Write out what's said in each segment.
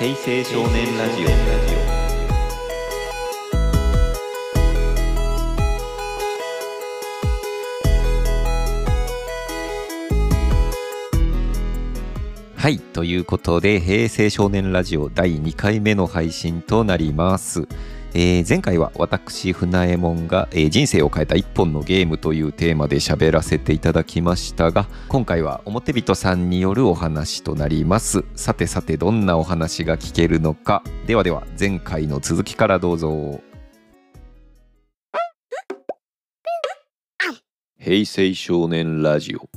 平成少年ラジオ。はいということで平成少年ラジオ第2回目の配信となります。えー、前回は私船右衛門が、えー、人生を変えた一本のゲームというテーマで喋らせていただきましたが今回は表人さんによるお話となります。さてさてどんなお話が聞けるのか。ではでは前回の続きからどうぞ。平成少年ラジオ。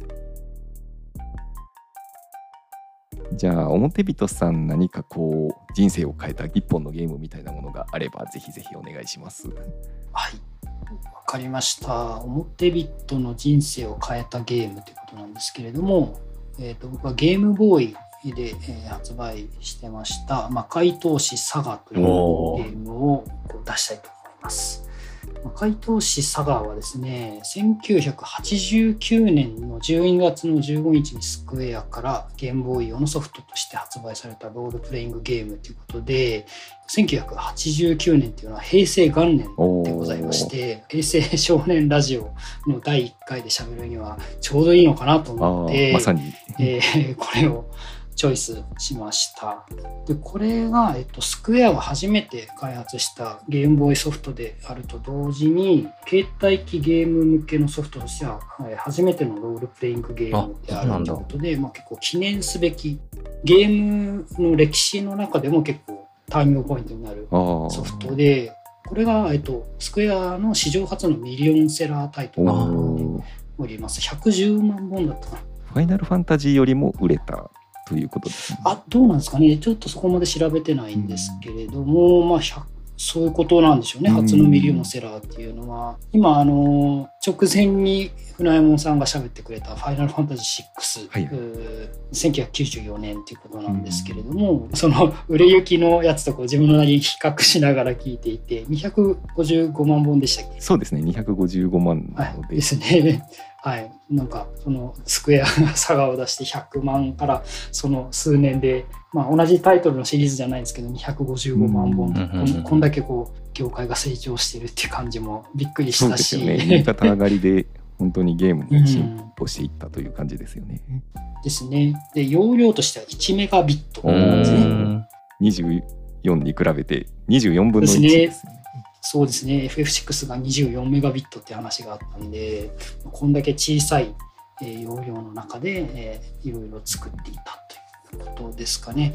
じゃあ表人さん何かこう人生を変えた一本のゲームみたいなものがあればぜひぜひお願いします。はいわかりました表人の人生を変えたゲームということなんですけれども、えーと、僕はゲームボーイで、えー、発売してました「魔界闘士サガ」というゲームを出したいと思います。怪盗士サガはですね1989年の12月の15日にスクエアからゲームボーイ用のソフトとして発売されたロールプレイングゲームということで1989年というのは平成元年でございまして平成少年ラジオの第1回で喋るにはちょうどいいのかなと思って、まさに。えー、これをチョイスしました。で、これが、えっと、スクエアが初めて開発したゲームボーイソフトであると同時に、携帯機ゲーム向けのソフトとしては、初めてのロールプレイングゲームであるということで、まあ、結構記念すべき、ゲームの歴史の中でも結構ターニングポイントになるソフトで、これが、えっと、スクエアの史上初のミリオンセラータイトルにおります。110万本だった。ファイナルファンタジーよりも売れたということです、ね、あどうなんですかね。ちょっとそこまで調べてないんですけれども、うん、まあそういうことなんでしょうね、初のミリオンセラーっていうのは。今、あの、直前に船右衛門さんが喋ってくれた「ファイナルファンタジー6」はい、1994年っていうことなんですけれども、その売れ行きのやつとこう自分のなりに比較しながら聞いていて、255万本でしたっけ？そうですね、255万なので。はい、ですね。はい、なんかそのスクエアが佐賀を出して100万からその数年で、まあ、同じタイトルのシリーズじゃないんですけど255万本とこんだけこう業界が成長してるっていう感じもびっくりしたし。ね。右肩上がりで本当にゲームも進歩していったという感じですよね。ですね。で容量としては1メガビットなんですね。24に比べて24分の1ですね。そうですね FF6 が24メガビットって話があったんでこんだけ小さい、えー、容量の中で、えー、いろいろ作っていたということですかね。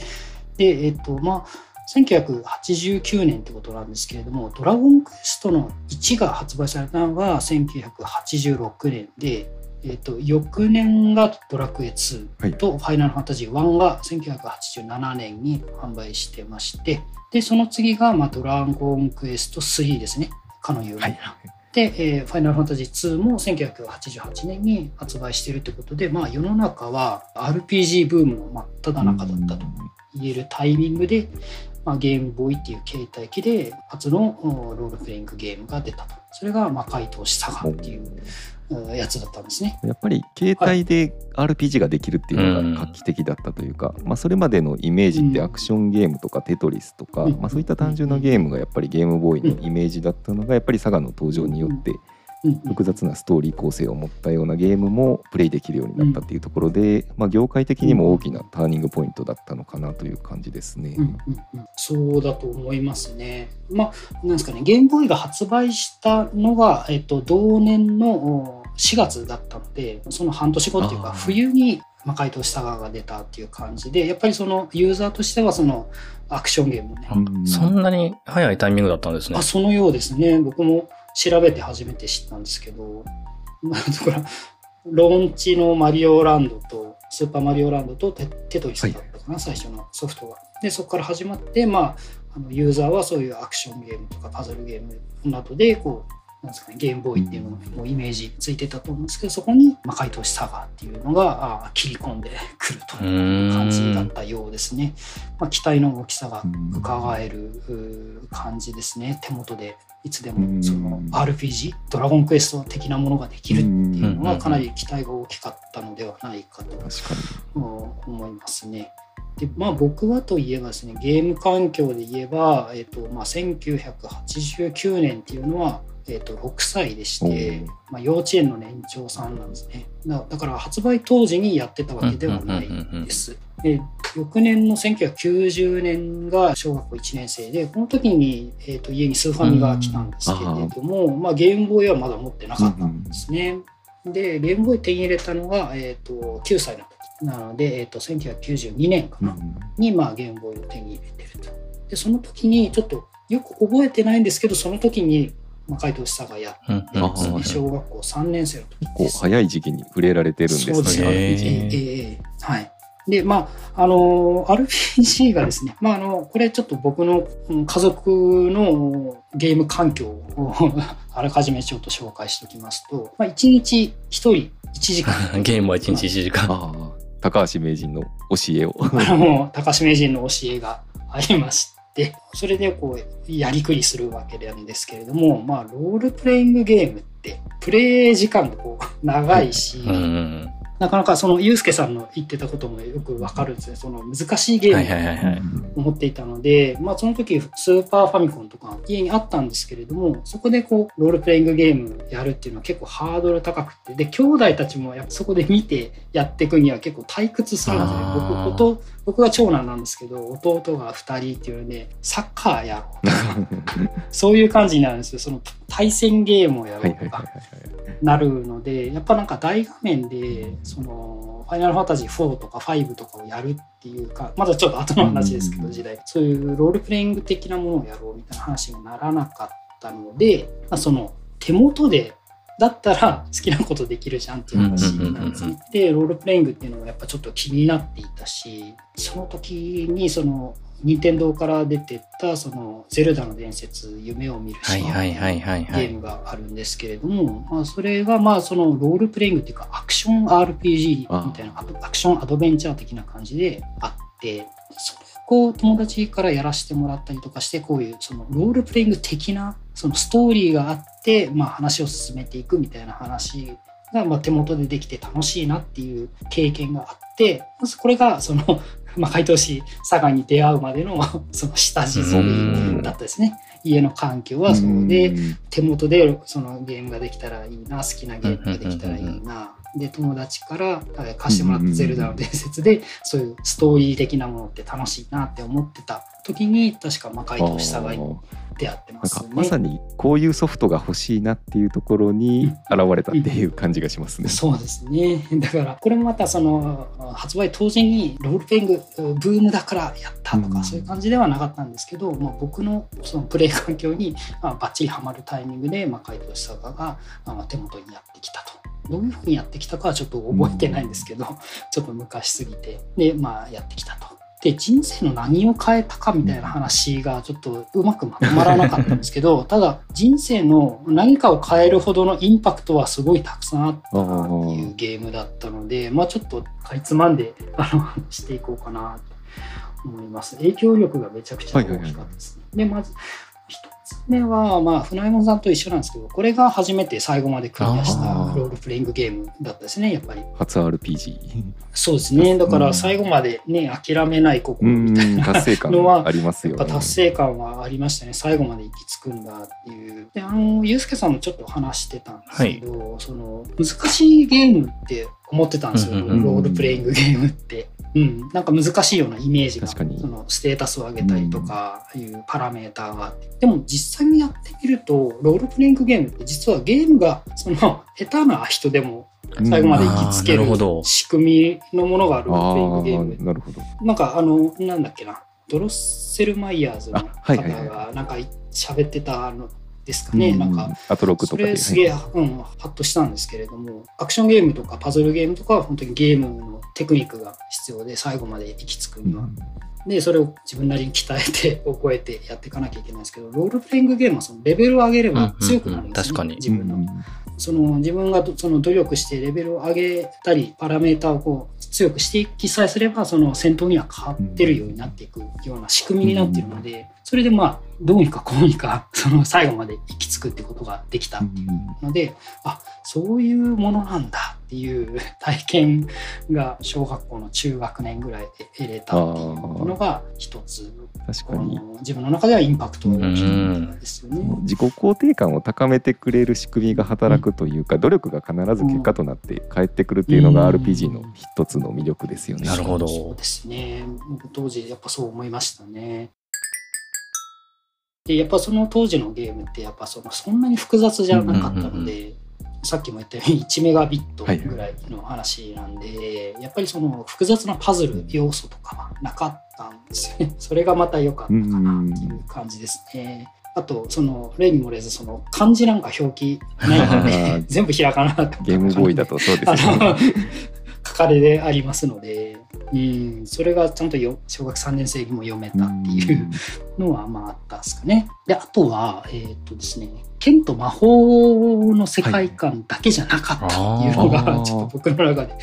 でえっ、ー、とまあ1989年ってことなんですけれども「ドラゴンクエスト」の1が発売されたのが1986年で、えーと、翌年が「ドラクエ2」と「ファイナルファンタジー1」が1987年に販売してましてで、その次が、まあ、ドラゴンクエスト3ですね。かの有名な。はい、で、えー、ファイナルファンタジー2も1988年に発売しているということで、まあ、世の中は RPG ブームの真っ只中だったと言えるタイミングで、まあ、ゲームボーイっていう携帯機で初のロールプレイングゲームが出たと。それが魔界投資サガっていうやつだったんですね。やっぱり携帯で RPG ができるっていうのが画期的だったというか、はい、まあ、それまでのイメージってアクションゲームとかテトリスとか、うん、まあ、そういった単純なゲームがやっぱりゲームボーイのイメージだったのがやっぱりサガの登場によって、複雑なストーリー構成を持ったようなゲームもプレイできるようになったっていうところで、まあ、業界的にも大きなターニングポイントだったのかなという感じですね。うんうんうん、そうだと思いますね。まあ、なんですかね、ゲームボーイが発売したのが、えっと、同年の4月だったので、その半年後っていうか、冬に魔界と下側が出たっていう感じで、やっぱりそのユーザーとしてはそのアクションゲームね。そんなに早いタイミングだったんですね。あ、そのようですね。僕も調べて初めて知ったんですけど、だから、ローンチのマリオランドと、スーパーマリオランドとテテトリスだったかな、はい、最初のソフトが。で、そこから始まって、まあ、あのユーザーはそういうアクションゲームとかパズルゲームなどで、こう、なんですかね、ゲームボーイっていうのもイメージついてたと思うんですけど、そこに、まあ、回答しサガーっていうのがあ切り込んでくるという感じだったようですね。まあ、機体の大きさが伺える感じですね。手元でいつでもその RPG ドラゴンクエスト的なものができるっていうのはかなり期待が大きかったのではないかと思いますね。でまあ、僕はといえばですねゲーム環境で言えば、えーとまあ、1989年っていうのはえー、と6歳でして、まあ、幼稚園の年長さんなんですね。だから発売当時にやってたわけではないです。で翌年の1990年が小学校1年生でこの時に、えー、と家にスーファミが来たんですけれども、まあ、ゲームボーイはまだ持ってなかったんですね。でゲームボーイ手に入れたのが、えー、と9歳の時なので、えー、と1992年かな、に、まあ、ゲームボーイを手に入れてると。でその時にちょっとよく覚えてないんですけどその時にまあ、海藤久がやってますね、小学校3年生の時です。早い時期に触れられてるんですね。そうですね。えー、はい。で、まあ、あの、RPG がですね、まあ、あの、これちょっと僕の家族のゲーム環境を あらかじめちょっと紹介しておきますと、まあ、1日1人1時間。ゲームは1日1時間。高橋名人の教えを。高橋名人の教えがありまして、それでこう、やりくりするわけなんですけれども、まあ、ロールプレイングゲームって、プレイ時間がこう、長いし、うんなかなかそのユうスケさんの言ってたこともよくわかるんですね。その難しいゲームを思っていたので、まあその時スーパーファミコンとか家にあったんですけれども、そこでこうロールプレイングゲームやるっていうのは結構ハードル高くて、で、兄弟たちもやっぱそこで見てやっていくには結構退屈するんですね。僕、弟、僕が長男なんですけど、弟が2人っていうので、サッカーやろう そういう感じになるんですよ。その対戦ゲームをやろうとか。なるのでやっぱなんか大画面でそのファイナルファンタジー4とか5とかをやるっていうかまだちょっと後の話ですけど時代。そういうロールプレイング的なものをやろうみたいな話にならなかったので、まあ、その手元でだったら 好きなことできるじゃんっていう話なんですね。でロールプレイングっていうのはやっぱちょっと気になっていたしその時にその任天堂から出てったその「ゼルダの伝説夢を見る島」ゲームがあるんですけれども、まあ、それがまあそのロールプレイングっていうかアクション RPG みたいなアクションアドベンチャー的な感じであってそこう友達からやらせてもらったりとかしてこういうそのロールプレイング的なそのストーリーがあって、まあ、話を進めていくみたいな話がまあ手元でできて楽しいなっていう経験があってまずこれがその まあ、海東市佐賀に出会うまでの その下地作りだったですね。家の環境はそうで、手元でそのゲームができたらいいな、好きなゲームができたらいいな。で、友達から貸してもらったゼルダの伝説で、そういうストーリー的なものって楽しいなって思ってた時に、確か魔界と下が出会ってますね。まさにこういうソフトが欲しいなっていうところに現れたっていう感じがしますね。そうですね。だからこれもまたその発売当時にロールプレイングブームだからやったとか、そういう感じではなかったんですけど、まあ、僕のそのプレイ環境にまあバッチリはまるタイミングで魔界と下がが手元にやってきたと。どういうふうにやってきたかはちょっと覚えてないんですけど、ちょっと昔すぎてでまあやってきたと。で人生の何を変えたかみたいな話がちょっとうまくまとまらなかったんですけど ただ人生の何かを変えるほどのインパクトはすごいたくさんあったなっていうゲームだったのでまあちょっとかいつまんであの していこうかなと思います影響力がめちゃくちゃ大きかったですね。でまずつ目は、まあ、船山さんと一緒なんですけど、これが初めて最後までクリアしたロールプレイングゲームだったですね、やっぱり。初 RPG。そうですね。だから最後までね、諦めない心みたいな達成感はありますよ、ね、達成感はありましたね。最後まで行き着くんだっていう。で、あの、ゆうすけさんもちょっと話してたんですけど、はい、その、難しいゲームって思ってたんですよ、ロールプレイングゲームって。うん、なんか難しいようなイメージがそのステータスを上げたりとかいうパラメーターがあって、でも実際にやってみるとロールプレイングゲームって実はゲームがその下手な人でも最後まで行きつける仕組みのものがあるロールプレイングゲーム。なるほど。なんかあのなんだっけなドロッセルマイヤーズの方がなんか喋ってたのですかね、なんか、あと6とかそれすげえ、うん、ハッとしたんですけれども、アクションゲームとかパズルゲームとかは本当にゲームのテクニックが必要で、最後まで行き着くには。で、それを自分なりに鍛えて、覚えてやっていかなきゃいけないんですけど、ロールプレイングゲームはそのレベルを上げれば強くなるんですね、確かに。自分の。その自分がその努力してレベルを上げたりパラメータをこう強くしていきさえすればその戦闘には変わってるようになっていくような仕組みになっているのでそれでまあどうにかこうにかその最後まで行き着くってことができたので、あそういうものなんだっていう体験が小学校の中学年ぐらいで得れたっていうのが一つ確かに自分の中ではインパクト大きいですよね。自己肯定感を高めてくれる仕組みが働くというか、うん、努力が必ず結果となって返ってくるっていうのが RPG の一つの魅力ですよね。なるほど。そうですね。当時やっぱそう思いましたね。でやっぱその当時のゲームってやっぱそのそんなに複雑じゃなかったので、さっきも言ったように 1メガビットぐらいの話なんで、はい、やっぱりその複雑なパズル要素とかはなかったんですよね。それがまた良かったかなっていう感じですね。あと、その、例に漏れず、その、漢字なんか表記ないので、全部ひらがなゲームボーイだとそうですね。れでありますので、うん、それがちゃんとよ小学3年生にも読めたっていうのはまああったんですかね。であとは、えっ、ー、とですね剣と魔法の世界観だけじゃなかったっていうのが、はい、ちょっと僕の中で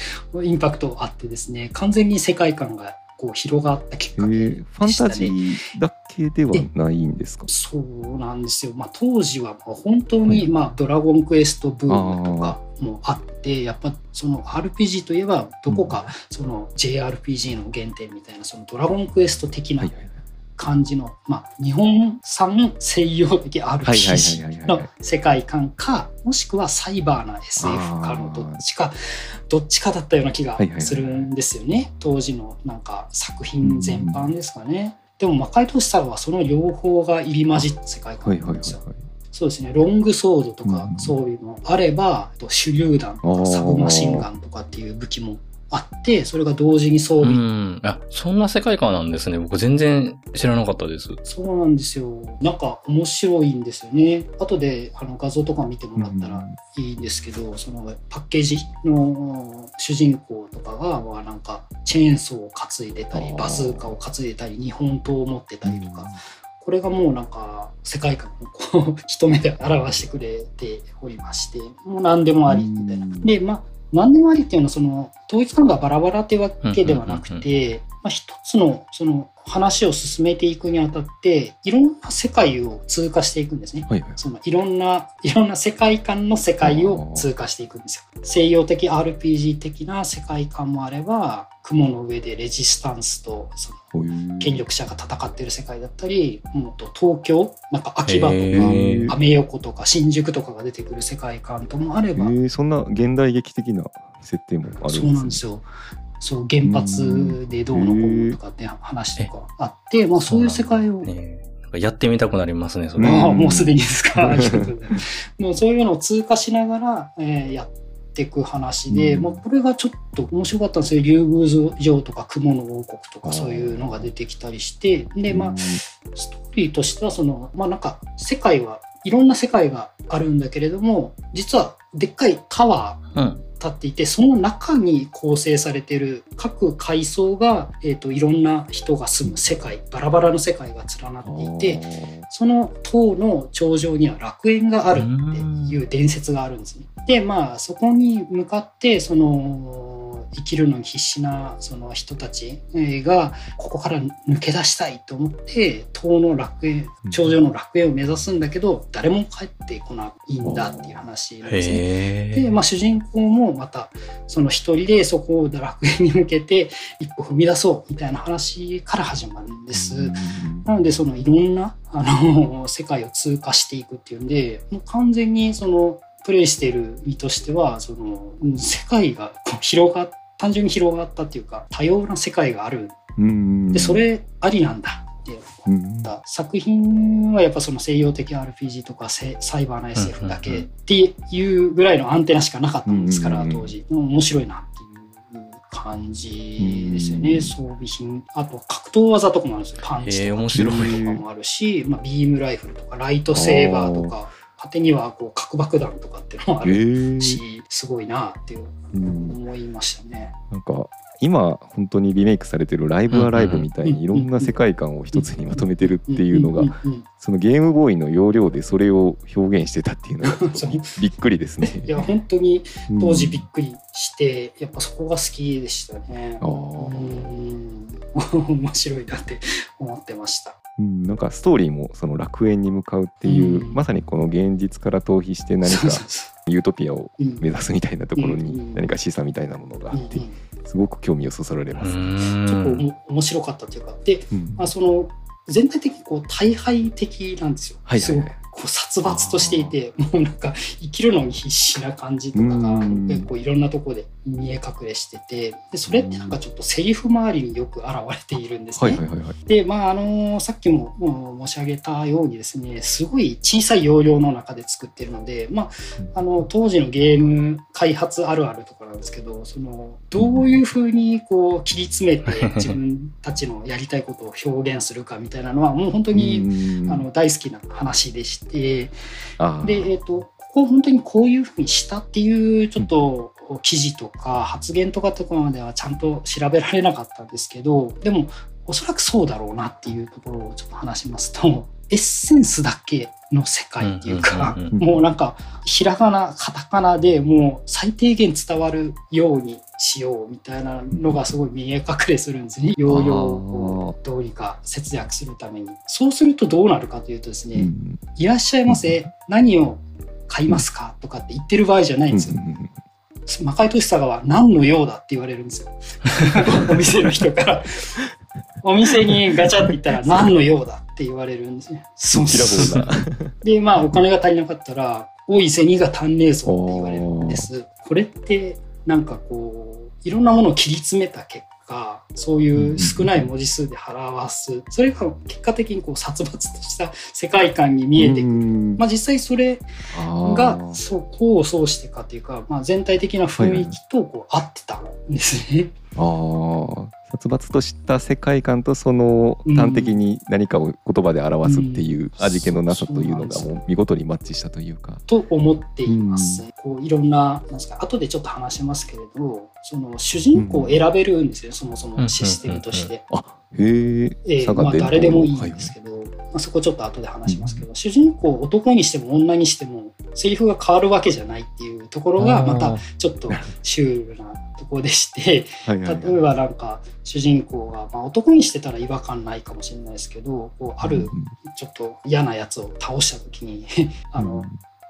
インパクトあってですね完全に世界観がこう広がった結果で、ね、ファンタジーだけではないんですか？そうなんですよ、まあ、当時は本当に、はい、まあ、ドラゴンクエストブームとかもあってやっぱその RPG といえばどこかその JRPG の原点みたいなそのドラゴンクエスト的な感じの、まあ、日本産西洋的 RPG の世界観かもしくはサイバーな SF かのどっちかどっちかだったような気がするんですよね、当時のなんか作品全般ですかね。でも魔界都市さんはその両方が入り混じった世界観なんですよ。そうですね。ロングソードとかそういうのあれば、うん、手榴弾とかサブマシンガンとかっていう武器もあって、それが同時に装備。うん。あ、そんな世界観なんですね。僕全然知らなかったです。そうなんですよ。なんか面白いんですよね。後であの画像とか見てもらったらいいんですけど、うん、そのパッケージの主人公とかが、まあ、なんかチェーンソーを担いでたり、バズーカを担いでたり、日本刀を持ってたりとか。うんこれがもうなんか世界観をこう一目で表してくれておりましてもう何でもありみたいな。でまあ何でもありっていうのはその統一感がバラバラっていうわけではなくて、まあ、一つのその話を進めていくにあたっていろんな世界を通過していくんですね。はいはい、そのいろんな いろんな世界観の世界を通過していくんですよ。西洋的 RPG 的な世界観もあれば雲の上でレジスタンスとその権力者が戦っている世界だったりもっと東京なんか秋葉とかアメ横とか新宿とかが出てくる世界観ともあれば。そんな現代劇的な設定もあるんです、そうなんですよ。そう原発でどうのこうのとかって話とかあって、まあ、そういう世界を。やってみたくなりますね、それ。まあ、もうすでにですか。もうそういうのを通過しながら、えー、やっていく話で、うん、まあ、これがちょっと面白かったんですよ。竜宮城とか雲の王国とかそういうのが出てきたりして、で、まあ、ストーリーとしては、その、まあなんか、世界はいろんな世界があるんだけれども、実はでっかいタワー、立っていてその中に構成されてる各階層が、えーと、いろんな人が住む世界バラバラの世界が連なっていてその塔の頂上には楽園があるっていう伝説があるんですね。でまあそこに向かってその生きるのに必死なその人たちがここから抜け出したいと思って塔の楽園頂上の楽園を目指すんだけど誰も帰ってこないんだっていう話なんですね。で、まあ、主人公もまたその一人でそこを楽園に向けて一歩踏み出そうみたいな話から始まるんです。なのでそのいろんなあの世界を通過していくっていうんでもう完全にそのプレイしている身としてはその世界が広が単純に広がったっていうか多様な世界がある。でそれありなんだ。って思った作品はやっぱその西洋的 RPG とかサイバーな SF だけっていうぐらいのアンテナしかなかったんですから当時。面白いなっていう感じですよね。装備品。あと格闘技とかもあるんですよ。パンチとか。とかもあるし、まあ、ビームライフルとかライトセーバーとか果てにはこう核爆弾とかっていうのもあるし、すごいなっていう思いましたね。なんか今本当にリメイクされてる「ライブアライブ」みたいにいろんな世界観を一つにまとめてるっていうのがそのゲームボーイの容量でそれを表現してたっていうのが びっくりですね。いや本当に当時びっくりして、やっぱそこが好きでしたね。うん 面白いなって思ってました。うん、なんかストーリーもその楽園に向かうっていう、うんまさにこの現実から逃避して何かユートピアを目指すみたいなところうんに何か示唆みたいなものがあってすごく興味をそそられます。う結構面白かったというか。で、うん。まあ、その全体的にこう大敗的なんですよ。はいはいはい。こう殺伐としていてもうなんか生きるのに必死な感じとかがうん結構いろんなところで見え隠れしててでそれってなんかちょっとセリフ周りによく現れているんですね。でまああのさっきももう申し上げたようにですねすごい小さい容量の中で作ってるので、まあ、あの当時のゲーム開発あるあるとかなんですけどそのどういうふうにこう切り詰めて 自分たちのやりたいことを表現するかみたいなのはもう本当に、うん。あの大好きな話でしてで、えっとここ本当にこういうふうにしたっていうちょっと記事とか発言とかとかまではちゃんと調べられなかったんですけどでもおそらくそうだろうなっていうところをちょっと話しますとエッセンスだけの世界っていうかもうなんかひらがなカタカナでもう最低限伝わるようにしようみたいなのがすごい見え隠れするんですね。容量をどうにか節約するために。そうするとどうなるかというとですね、うん。いらっしゃいませ。何を買いますかとかって言ってる場合じゃないんですよ。魔界都市佐賀は何の用だって言われるんですよ。お店の人から。お店にガチャって言ったら何の用だって言われるんですね。そうそう。で、まあお金が足りなかったら、おい銭が足んねえぞって言われるんです。これってなんかこう、いろんなものを切り詰めた結果、そういう少ない文字数で表す。それが結果的にこう殺伐とした世界観に見えてくる。うんまあ実際それがそう功を奏してかというか、まあ、全体的な雰囲気とこう合ってたんですね。あー殺伐とした世界観とそのうん端的に何かを言葉で表すっていううん味気のなさというのがもう見事にマッチしたというか。と思っています。こういろんななんですか後でちょっと話しますけれどその主人公を選べるんですよ、そもそもシステムとして。あへえ。ええまあ、誰でもいいんはいですけど、まあ、そこちょっと後で話しますけど、主人公を男にしても女にしてもセリフが変わるわけじゃないっていうところがまたちょっとシュールなところでして はいはいはい。例えばなんか主人公が、まあ、男にしてたら違和感ないかもしれないですけどこうあるちょっと嫌なやつを倒した時に あの、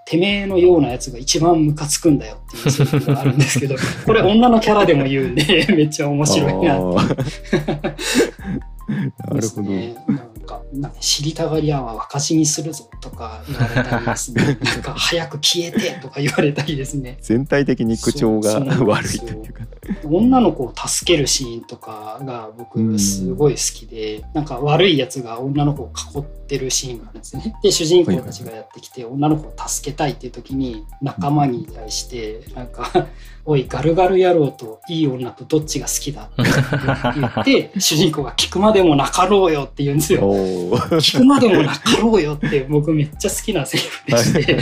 てめえのようなやつが一番ムカつくんだよっていうセリフがあるんですけど これ女のキャラでも言うんでめっちゃ面白いなって。なるほど。ね、なんかなんか知りたがり屋は若死にするぞとか言われたりですね。なんか早く消えてとか言われたりですね。全体的に口調が悪いというか。女の子を助けるシーンとかが僕すごい好きで、なんか悪いやつが女の子を囲ってるシーンがあるんですね。で主人公たちがやってきて女の子を助けたいっていう時に仲間に対してなんか「おいガルガル野郎といい女とどっちが好きだ?」って言って 主人公が「聞くまでもなかろうよ」って言うんですよ。聞くまでもなかろうよって僕めっちゃ好きなセリフでして、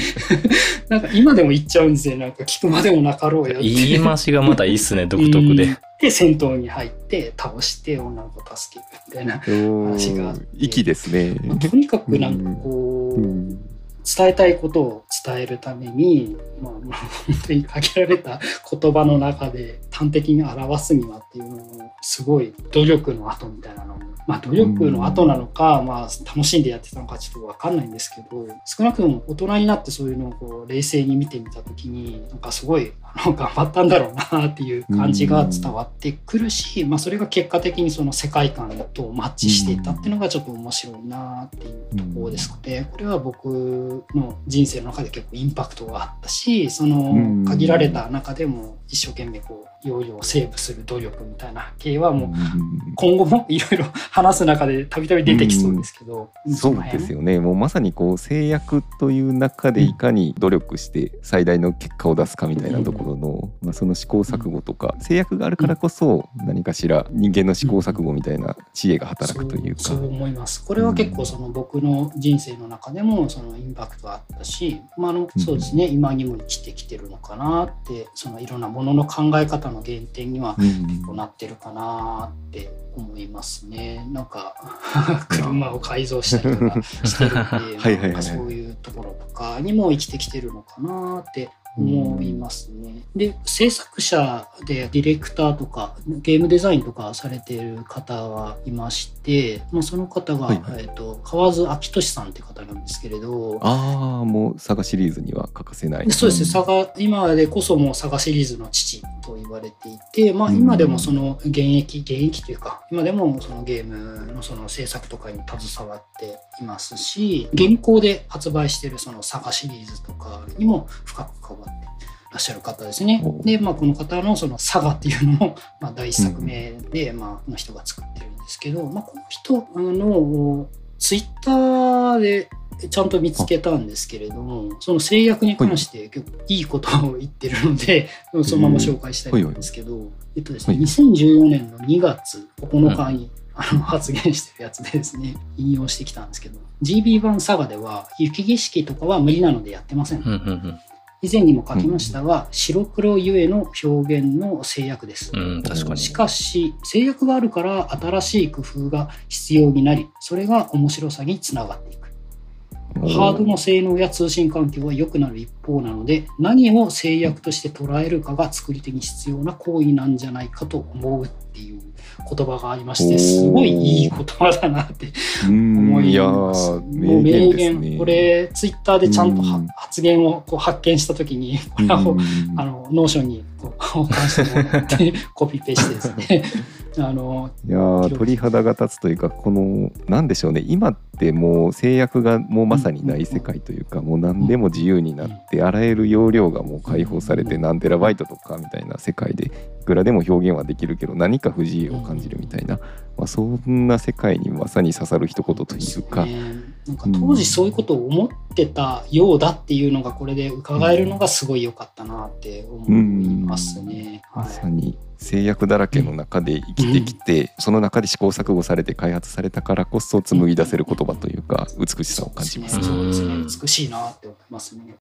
なんか今でも言っちゃうんですよ。なんか聞くまでもなかろうよって。言い回しがまたいいっすね、独特うんで。で、戦闘に入って倒して女の子を助けるみたいな。お話があってー粋ですね。まあとにかくなんかこう、うん伝えたいことを伝えるために、まあ、まあ本当に限られた言葉の中で端的に表すにはっていうのをすごい努力の後みたいなのも、まあ、努力の後なのか、まあ、楽しんでやってたのかちょっと分かんないんですけど少なくとも大人になってそういうのをこう冷静に見てみた時になんかすごい 頑張ったんだろうなっていう感じが伝わってくるし、まあ、それが結果的にその世界観とマッチしていたっていうのがちょっと面白いなっていうところですのでこれは僕の人生の中で結構インパクトがあったしその限られた中でも一生懸命こう容量をセーブする努力みたいな系はもう今後もいろいろ話す中でたびたび出てきそうですけど、そうですよね。もうまさにこう制約という中でいかに努力して最大の結果を出すかみたいなところの、まあ、その試行錯誤とか制約があるからこそ何かしら人間の試行錯誤みたいな知恵が働くというか。そうそう思います。これは結構その僕の人生の中でもそのインパクトがあったし、まあ、あのそうですね。今にも生きてきてるのかなってそのいろんなものの考え方の原点にはうんなってるかなって思いますね。なんか 車を改造したりとかしてるんで はいそういうところとかにも生きてきてるのかなって思いますね。で、制作者でディレクターとかゲームデザインとかされている方はいまして、まあ、その方が、はいはい、えーと、河津明俊さんって方なんですけれどああもうサガシリーズには欠かせない。そうですね、サガ今でこそもうサガシリーズの父と言われていて、まあ、今でもその現役、現役というか今でもそのゲームのその制作とかに携わっていますし現行で発売しているそのサガシリーズとかにも深く関わってらっしゃる方ですね。で、まあ、この方のそのサガっていうのも、まあ、第一作目で、まあ、の人が作ってるんですけど、まあ、この人のツイッターでちゃんと見つけたんですけれども、その制約に関して結構いいことを言ってるので、そのまま紹介したいんですけど、えっとですね、2014年の2月9日に、あの発言してるやつでですね、引用してきたんですけど、GB 版サガでは雪景色とかは無理なのでやってません。以前にも書きましたが、白黒ゆえの表現の制約です。うん、確かに。しかし、制約があるから新しい工夫が必要になり、それが面白さにつながっていく。ハードの性能や通信環境は良くなる一方なので、何を制約として捉えるかが作り手に必要な行為なんじゃないかと思うっていう言葉がありまして、すごいいい言葉だなって思います。もう名言、これツイッターでちゃんと発言をこう発見したときに、これをあの Notion にこう保管してもらって コピペしてですねあのいや鳥肌が立つというかこのなんでしょうね。今ってもう制約がもうまさにない世界というか、もう何でも自由になってあらゆる容量がもう解放されて何テラバイトとかみたいな世界でいくらでも表現はできるけど何か不自由を感じるみたいな、まあ、そんな世界にまさに刺さる一言というか。なんか当時そういうことを思ってたようだっていうのがこれで伺えるのがすごい良かったなって思いますね。まさに制約だらけの中で生きてきて、うん、その中で試行錯誤されて開発されたからこそ紡ぎ出せる言葉というか美しさを感じます。そうですね、美しいなって思いますね。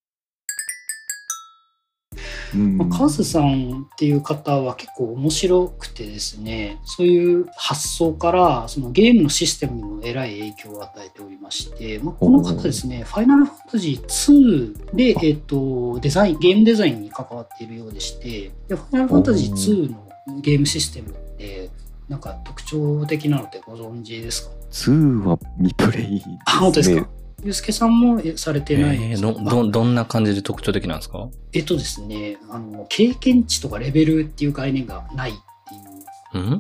まあ、カズさんっていう方は結構面白くてですねそういう発想からそのゲームのシステムにもえらい影響を与えておりまして、まあ、この方ですね「ファイナルファンタジー2で」えーと、デザインゲームデザインに関わっているようでしてでファイナルファンタジー2のゲームシステムってなんか特徴的なのってご存知ですか ?2 は未プレイです、ね、あ本当ですか？ゆうすけさんもされてないえー、どどどんな感じで特徴的なんですか？えっとですねあの経験値とかレベルっていう概念がない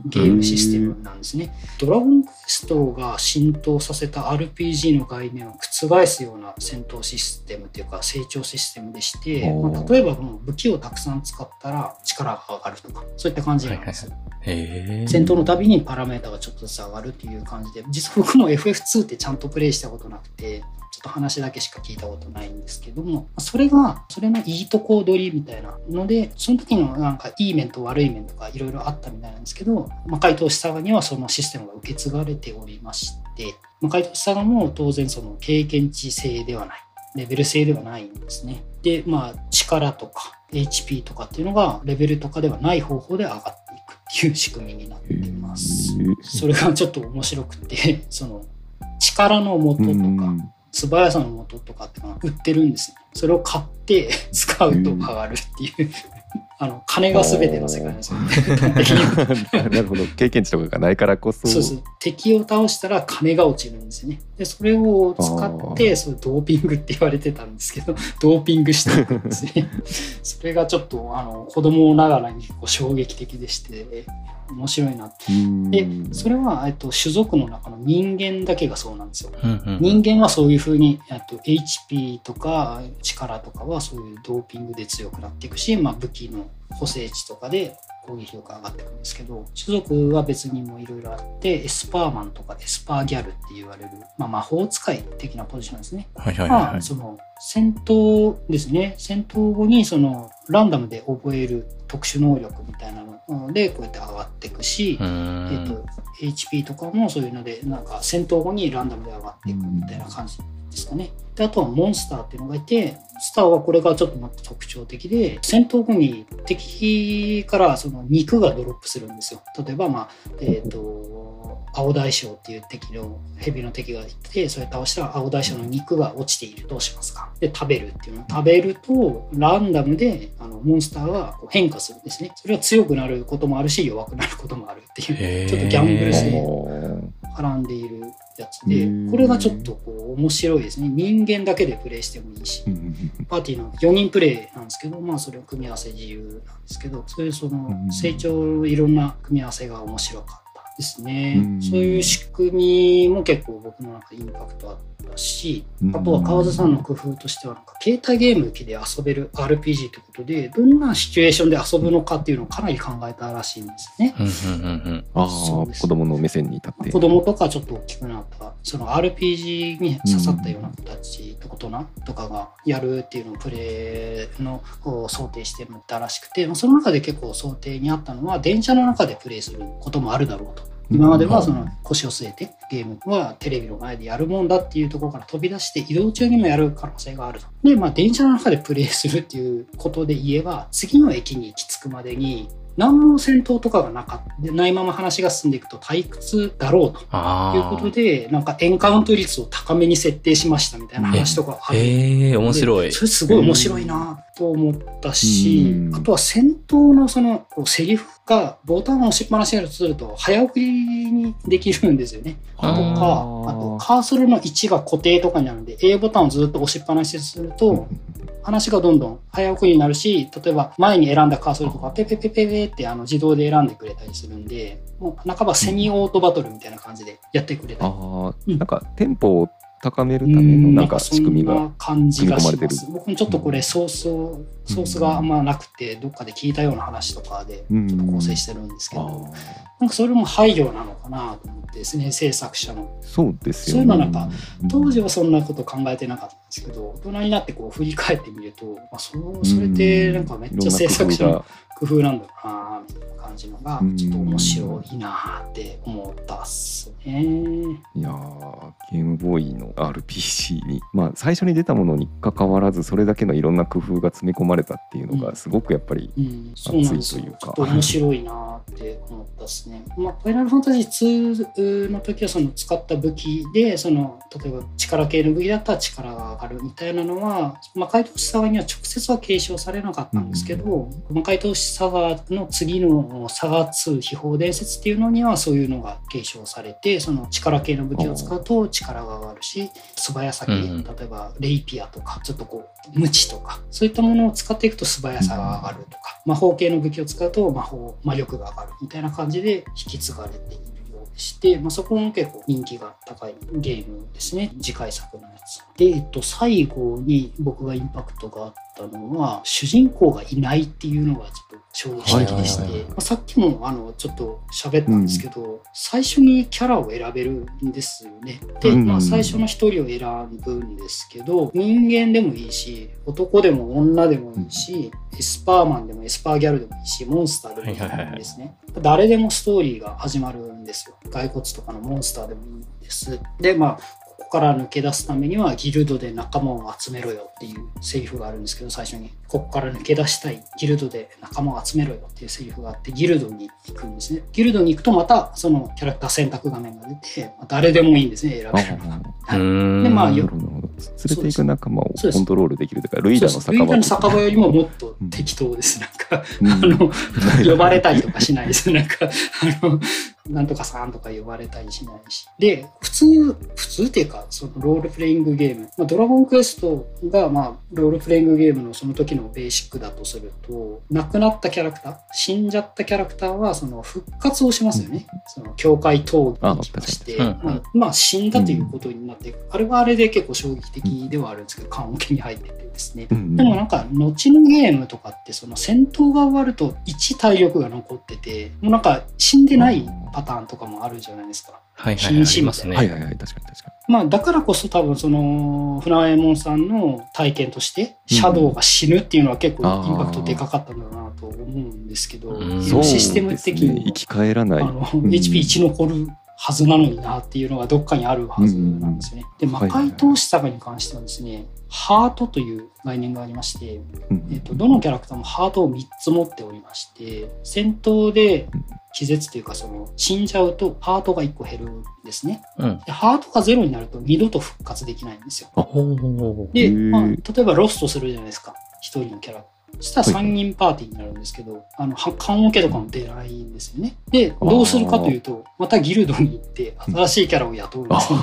ゲームシステムなんですね。ドラゴンクエストが浸透させた RPG の概念を覆すような戦闘システムというか成長システムでして、まあ、例えばもう武器をたくさん使ったら力が上がるとかそういった感じなんです。戦闘のたびにパラメータがちょっとずつ上がるっていう感じで実は僕も FF2 ってちゃんとプレイしたことなくてっと話だけしか聞いたことないんですけどもそれがそれのいいとこ取りみたいなのでその時のなんかいい面と悪い面とかいろいろあったみたいなんですけど、まあ、回答した側にはそのシステムが受け継がれておりまして、まあ、回答した側も当然その経験値制ではないレベル制ではないんですね。でまあ力とか HP とかっていうのがレベルとかではない方法で上がっていくっていう仕組みになっています。それがちょっと面白くてその力の元とか素早さの素とかって売ってるんですね。それを買って 使うと上がるっていうあの金が全ての世界ですよね。なるほど経験値とかがないからこそそうそう敵を倒したら金が落ちるんですよね。でそれを使ってそドーピングって言われてたんですけど ドーピングしていくんですね。それがちょっとあの子供ながらにこう衝撃的でして面白いなでそれは、えっと、種族の中の人間だけがそうなんですよ。人間はそういうふうにと HP とか力とかはそういうドーピングで強くなっていくし、まあ、武器の補正値とかで攻撃力が上がっていくんですけど種族は別にもいろいろあってエスパーマンとかエスパーギャルって言われる、まあ、魔法使い的なポジションですね。はいはいはい、まあ、その戦闘ですね戦闘後にそのランダムで覚える特殊能力みたいなのでこうやって上がっていくし、えーと、HP とかもそういうのでなんか戦闘後にランダムで上がっていくみたいな感じですかね。であとはモンスターっていうのがいてスターはこれがちょっと特徴的で戦闘後に敵からその肉がドロップするんですよ。例えば、まあえーと青大将っていう敵の蛇の敵がいてそれ倒したら青大将の肉が落ちている。どうしますか？で食べるっていうの。食べるとランダムであのモンスターがこう変化するんですね。それは強くなることもあるし弱くなることもあるっていうちょっとギャンブル性絡んでいるやつでこれがちょっとこう面白いですね。人間だけでプレイしてもいいしパーティーの4人プレイなんですけどまあそれを組み合わせ自由なんですけどそういうその成長いろんな組み合わせが面白かったですね、そういう仕組みも結構僕の中でインパクトあったし、あとは川津さんの工夫としてはなんか携帯ゲーム機で遊べる RPG ということでどんなシチュエーションで遊ぶのかっていうのをかなり考えたらしいんですね。ああ子供の目線に立って子供とかちょっと大きくなったその RPG に刺さったような子たちと大人とかがやるっていうのをプレイのを想定してたらしくてその中で結構想定にあったのは電車の中でプレイすることもあるだろうと。今まではその腰を据えてゲームはテレビの前でやるもんだっていうところから飛び出して移動中にもやる可能性があると。で、まあ電車の中でプレイするっていうことで言えば次の駅に行き着くまでに何も戦闘とかがなかった。ないまま話が進んでいくと退屈だろうと。いうことでなんかエンカウント率を高めに設定しましたみたいな話とかある。へえ面白い。それすごい面白いなと思ったしあとは戦闘のそのセリフがボタンを押しっぱなしにすると早送りにできるんですよね。とかあとカーソルの位置が固定とかになるんで A ボタンをずっと押しっぱなしにすると話がどんどん早送りになるし、例えば前に選んだカーソルとかペペペペペってあの自動で選んでくれたりするんで、もう半ばセミオートバトルみたいな感じでやってくれたり。ああ、うん、なんかテンポを高めるためのなんか仕組みが感じがします。僕もちょっとこれソースを、ソースがあんまなくて、どっかで聞いたような話とかでちょっと構成してるんですけど、なんかそれも配慮なのかなと思ってですね、制作者の。そうですよね。そういうのなんか、当時はそんなこと考えてなかったんですけど、大人になってこう振り返ってみると、まあ、そそれってなんかめっちゃ制作者の工夫なんだなみたいな感じのが、ちょっと面白いなって思ったっすね。いやゲームボーイの RPG に、まあ最初に出たものにかかわらず、それだけのいろんな工夫が詰め込まれたっていうのが、すごくやっぱり熱いというか。うん。うん、面白いなって思ったっすね。まあ、ファイナルファンタジー2の時はその使った武器で、その、例えば力系の武器だったら力が上がるみたいなのは、魔界都市サガには直接は継承されなかったんですけど、うん、魔界都市サガの次のサガ2秘宝伝説っていうのにはそういうのが継承されて、その力系の武器を使うと力が上がるし、素早さ系、例えばレイピアとか、ちょっとこう、無知とか、そういったものを使っていくと素早さが上がるとか、魔法系の武器を使うと魔法、魔力が上がるみたいな感じで引き継がれているようで。して、まあ、そこも結構人気が高いゲームですね次回作のやつで、えっと、最後に僕がインパクトがあったのは主人公がいないっていうのがちょっと衝撃的でして、まあ、さっきもあのちょっと喋ったんですけど、うん、最初にキャラを選べるんですよね。で、まあ、最初の一人を選ぶんですけど人間でもいいし男でも女でもいいし、エスパーマンでもエスパーギャルでもいいしモンスターでもいいんですね、誰でもストーリーが始まるんですよ。骸骨とかのモンスターでもいいんです。で、まあ、から抜け出すためにはギルドで仲間を集めろよっていうセリフがあるんですけど、最初に。ここから抜け出したい。ギルドで仲間を集めろよっていうセリフがあって、ギルドに行くんですね。ギルドに行くとまたそのキャラクター選択画面が出て、まあ、誰でもいいんですね、選べるのが。はい、で、まあ、よ連れていく仲間をコントロールできるというか、ルイダの酒場。ルイダの酒場よりももっと適当です。なんか、あの、呼ばれたりとかしないです。なんか、あの、なんとかさんとか呼ばれたりしないし。で、普通、普通っていうか、そのロールプレイングゲーム。まあ、ドラゴンクエストが、まあ、ロールプレイングゲームのその時のベーシックだとすると、亡くなったキャラクター、死んじゃったキャラクターは、その復活をしますよね。その、教会闘技にきまして、まあ、まあ、死んだということになって、あれはあれで結構衝撃的ではあるんですけど、棺桶に入っててですね。でもなんか、後のゲームとかって、その戦闘が終わると1体力が残ってて、もうなんか死んでないパターンとかもあるじゃないですか。はいはい、はい、あますね。はいはいはい、確かに確かに。まあ、だからこそ多分その、船右衛門さんの体験として、シャドウが死ぬっていうのは結構インパクトでかかったんだなと思うんですけど、システム的に、ね、生き返らない。あの、HP1 残るはずなのになっていうのがどっかにあるはずなんですよね。で魔界投資サガに関してはですね、ハートという概念がありまして、えーと、どのキャラクターもハートを3つ持っておりまして戦闘で気絶というかその死んじゃうとハートが1個減るんですね、うん、でハートがゼロになると二度と復活できないんですよ。で、まあ、例えばロストするじゃないですか。1人のキャラ。そしたら3人パーティーになるんですけど、あの、缶オケとかも出ないんですよね。で、どうするかというと、またギルドに行って新しいキャラを雇うんですね。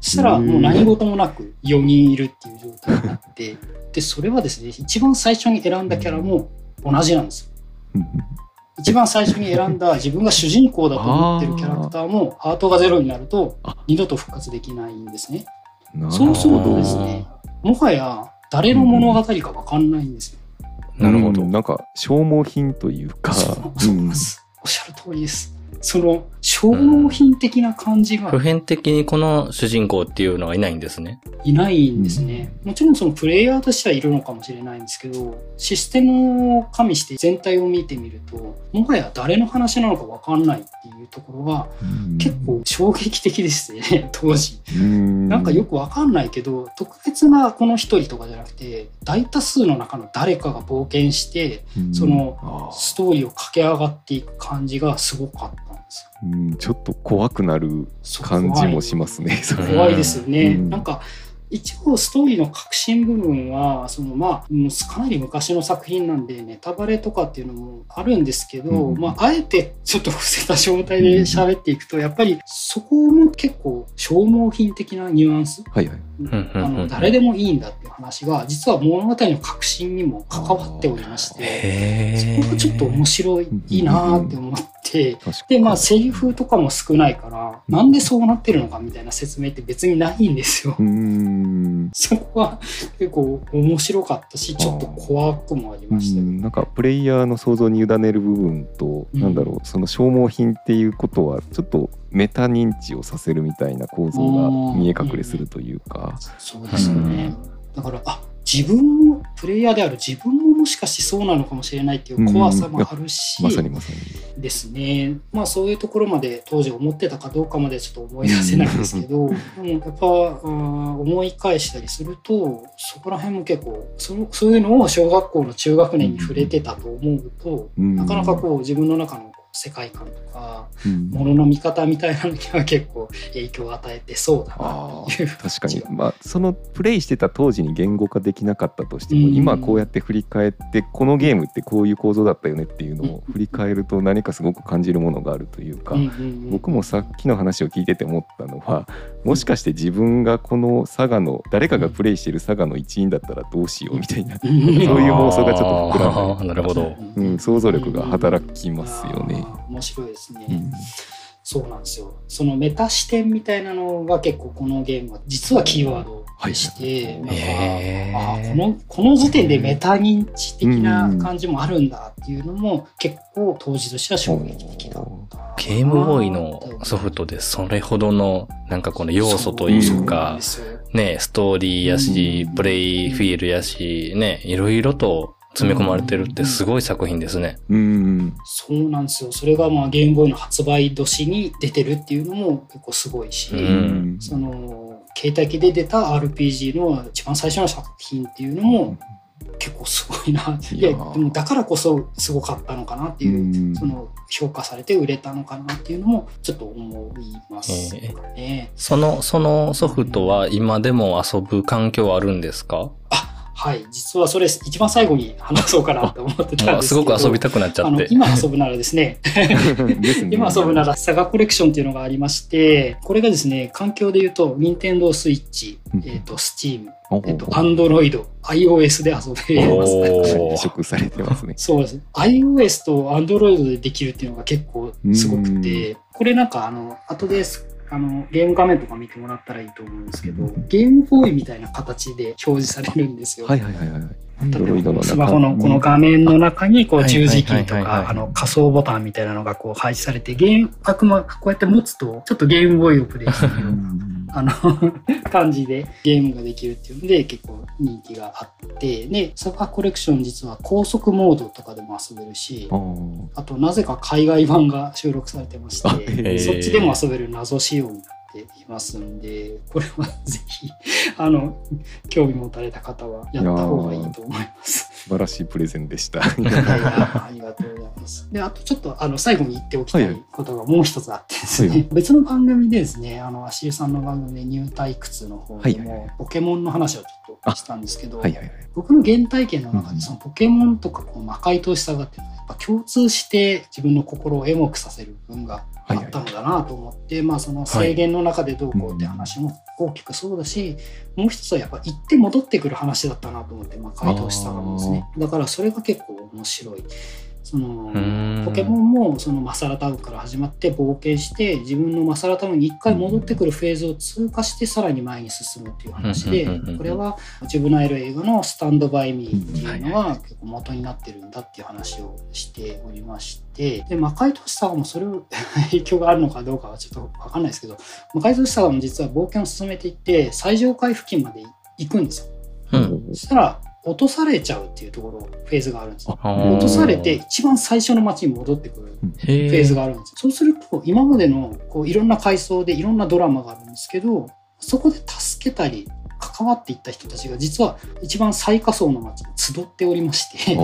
そしたらもう何事もなく4人いるっていう状態になって、で、それはですね、一番最初に選んだキャラも同じなんですよ。一番最初に選んだ自分が主人公だと思ってるキャラクターもハートがゼロになると二度と復活できないんですね。そうするとですね、もはや誰の物語かわかんないんですよ。なるほど。なんか消耗品というか。そうそうです、おっしゃる通りです。その消耗品的な感じが、普遍的にこの主人公っていうのはいないんですね。いないんですね。もちろんそのプレイヤーとしてはいるのかもしれないんですけど、システムを加味して全体を見てみると、もはや誰の話なのかわかんないっていうところが結構衝撃的ですね、当時。なんかよくわかんないけど、特別なこの一人とかじゃなくて、大多数の中の誰かが冒険して、そのストーリーを駆け上がっていく感じがすごかった。ですよ。うん、ちょっと怖くなる感じもしますね。怖いですよね。うん、なんか一応ストーリーの核心部分はそのまあかなり昔の作品なんでネタバレとかっていうのもあるんですけど、うん、まああえてちょっと伏せた状態で喋っていくとやっぱりそこも結構消耗品的なニュアンス、はいはい、あの誰でもいいんだっていう話が実は物語の核心にも関わっておりましてそこがちょっと面白いいいなって思って。でまあセリフとかも少ないからなんでそうなってるのかみたいな説明って別にないんですよ。そこは結構面白かったしちょっと怖くもありました、ね、なんかプレイヤーの想像に委ねる部分と、うん、なんだろうその消耗品っていうことはちょっとメタ認知をさせるみたいな構造が見え隠れするというか。そうですよね、だからあ自分もプレイヤーである自分ももしかしてそうなのかもしれないっていう怖さもあるし、まさにまさに。ですね。まあそういうところまで当時思ってたかどうかまでちょっと思い出せないんですけど、うん、やっぱ思い返したりするとそこら辺も結構そそういうのを小学校の中学年に触れてたと思うと、なかなかこう自分の中の世界観とか、うん、ものの見方みたいなのには結構影響を与えてそうだな。っていう確かにまあそのプレイしてた当時に言語化できなかったとしても、うん、今こうやって振り返ってこのゲームってこういう構造だったよねっていうのを振り返ると何かすごく感じるものがあるというか、僕もさっきの話を聞いてて思ったのはもしかして自分がこの佐賀の誰かがプレイしてる佐賀の一員だったらどうしようみたいな、そういう妄想がちょっと膨らんで。なるほど、うん、想像力が働きますよね。面白いですね。うん。そうなんですよ。そのメタ視点みたいなのが結構このゲームは実はキーワードでして、はい、なんか、あこのこの時点でメタ認知的な感じもあるんだっていうのも結構当時としては衝撃的だった。ゲー。ムボーイのソフトでそれほどのなんかこの要素というか、ね、ストーリーやし、プレイフィールやし、ね、いろいろと詰め込まれてるってすごい作品ですね。うん、そうなんですよ。それがまあゲームボーイの発売年に出てるっていうのも結構すごいし、うん、その携帯機で出た RPG の一番最初の作品っていうのも結構すごいな。いや、でもだからこそすごかったのかなっていう、うん、その評価されて売れたのかなっていうのもちょっと思います。ね、え。ー、その、そのソフトは今でも遊ぶ環境あるんですか？あはい。実はそれ一番最後に話そうかなと思ってたんですけど。すごく遊びたくなっちゃって。今遊ぶならですねね、今遊ぶならサガコレクションっていうのがありまして、これがですね、環境で言うと、ニンテンドースイッチ、えっ、ー、と、スチーム、えっ、ー、と、アンドロイド、iOS で遊べます。移植されてますね。そうです。iOS とアンドロイドでできるっていうのが結構すごくて、これなんかあの、後ですあの、ゲーム画面とか見てもらったらいいと思うんですけど、ゲームボーイみたいな形で表示されるんですよ。はいはいはいはい。スマホのこの画面の中にこう十字キーとかあの仮想ボタンみたいなのがこう配置されてゲームあくまこうやって持つとちょっとゲームボーイをプレイするようなあの 感じでゲームができるっていうので結構人気があってでサガコレクション実は高速モードとかでも遊べるしあとなぜか海外版が収録されてましてそっちでも遊べる謎仕様になっていますんでこれはぜひ あの興味持たれた方はやった方がいいと思います。素晴らしいプレゼンでした。ありがとうございます。で、あとちょっとあの最後に言っておきたいことがもう一つあってですね、はいはい、別の番組でですね、あの足湯さんの番組で入退屈の方でも、ポケモンの話をちょっとしたんですけど、はいはいはい、僕の原体験の中でそのポケモンとかこう魔界投資さがっていうのはやっぱ共通して自分の心をエモくさせる部分があったのだなと思って、はいはい、まあその制限の中でどうこうって話も大きくそうだし、もう一つはやっぱ行って戻ってくる話だったなと思って、まあ、回答したんですね。だからそれが結構面白い。そのポケモンもそのマサラタウンから始まって冒険して自分のマサラタウンに一回戻ってくるフェーズを通過してさらに前に進むっていう話でこれはジュブナイル映画の「スタンド・バイ・ミー」っていうのは結構元になってるんだっていう話をしておりましてで魔界都市サガもそれを 影響があるのかどうかはちょっと分かんないですけど魔界都市サガも実は冒険を進めていって最上階付近まで行くんですよ。うん、そしたら落とされちゃうっていうところ、フェーズがあるんですよ。落とされて一番最初の街に戻ってくるフェーズがあるんですよ。そうすると、今までのこういろんな階層でいろんなドラマがあるんですけど、そこで助けたり、関わっていった人たちが実は一番最下層の街に集っておりまして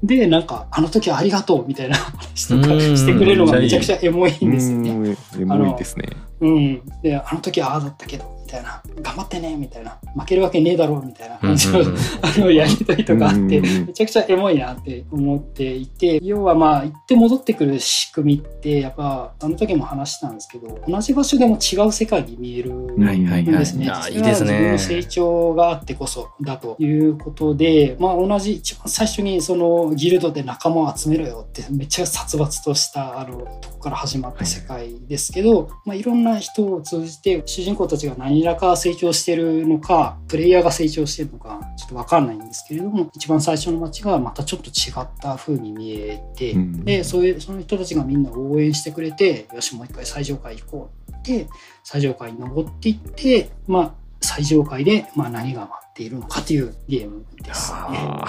でなんかあの時はありがとうみたいな話とかしてくれるのがめちゃくちゃエモいんですよね。エモいですね。うん、であの時はああだったけどみたいな。頑張ってねみたいな。負けるわけねえだろうみたいな感じの, あのやりとりとかあって、めちゃくちゃエモいなって思っていて要はまあ行って戻ってくる仕組みってやっぱあの時も話したんですけど同じ場所でも違う世界に見えるんですね。いいですね。自分の成長があってこそだということで、まあ、同じ一番最初にそのギルドで仲間を集めろよってめっちゃ殺伐としたあのとこから始まった世界ですけど、まあ、いろんな人を通じて主人公たちが何何らか成長してるのか、プレイヤーが成長してるのか、ちょっとわかんないんですけれども、一番最初の街がまたちょっと違った風に見えて、うん、で、そういう、その人たちがみんな応援してくれて、よし、もう一回最上階行こうって、最上階に登っていって、まあ、最上階で、まあ、何が待っているのかというゲームですね。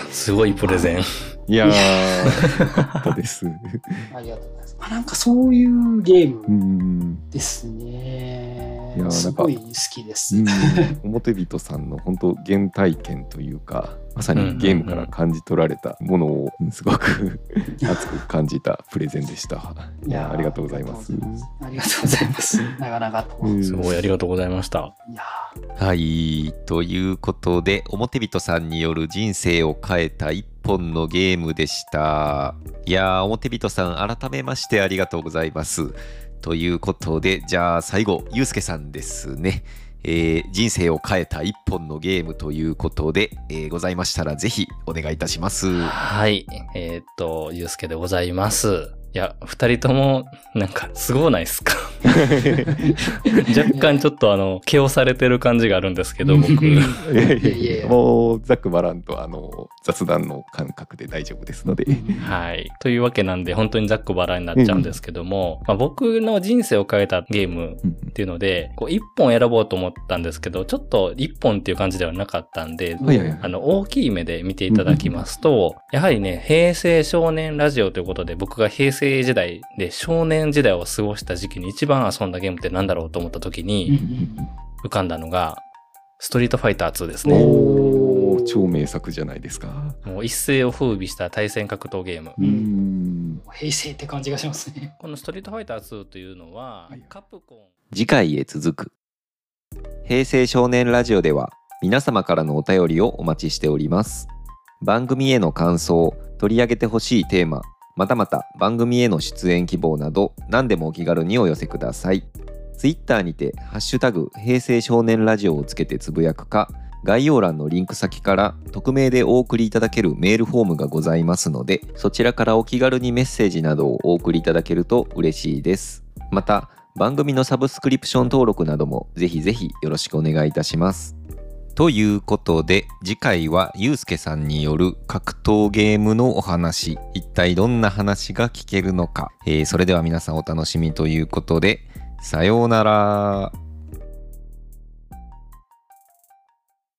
すごいプレゼン。いやー、よかったです。ありがとうございます。まあ、なんかそういうゲームですね。いやすごい好きです。表人さんの本当原体験というかまさにゲームから感じ取られたものをすごく熱く感じたプレゼンでした。いやありがとうございます。ありがとうございます。なかなかと。すごいありがとうございました。いやはいということで表人さんによる人生を変えた一本のゲームでした。いやー表人さん改めましてありがとうございます。ということで、じゃあ最後、ゆうすけさんですね。えー、人生を変えた一本のゲームということで、えー、ございましたらぜひお願いいたします。はい。えー、っと、ゆうすけでございます。いや、二人とも、なんか、すごないっすか？若干ちょっとあの、気をされてる感じがあるんですけど、僕。いやいやいやもう、ざっくばらんと、あの、雑談の感覚で大丈夫ですので。はい。というわけなんで、本当にざっくばらんになっちゃうんですけども、まあ、僕の人生を変えたゲームっていうので、こう、一本選ぼうと思ったんですけど、ちょっと一本っていう感じではなかったんで、あの、大きい目で見ていただきますと、やはりね、平成少年ラジオということで、僕が平成時代で少年時代を過ごした時期に一番遊んだゲームって何だろうと思った時に浮かんだのが、ストリートファイター2ですね。お超名作じゃないですか。もう一世を風靡した対戦格闘ゲーム。うん平成って感じがしますね。このストリートファイター2というのは、カプコン。次回へ続く。平成少年ラジオでは皆様からのお便りをお待ちしております。番組への感想、取り上げてほしいテーマ、またまた番組への出演希望など何でもお気軽にお寄せください。Twitter にて「ハッシュタグ平成少年ラジオ」をつけてつぶやくか概要欄のリンク先から匿名でお送りいただけるメールフォームがございますのでそちらからお気軽にメッセージなどをお送りいただけると嬉しいです。また番組のサブスクリプション登録などもぜひぜひよろしくお願いいたします。ということで次回はゆうすけさんによる格闘ゲームのお話一体どんな話が聞けるのか、えー、それでは皆さんお楽しみということでさようなら。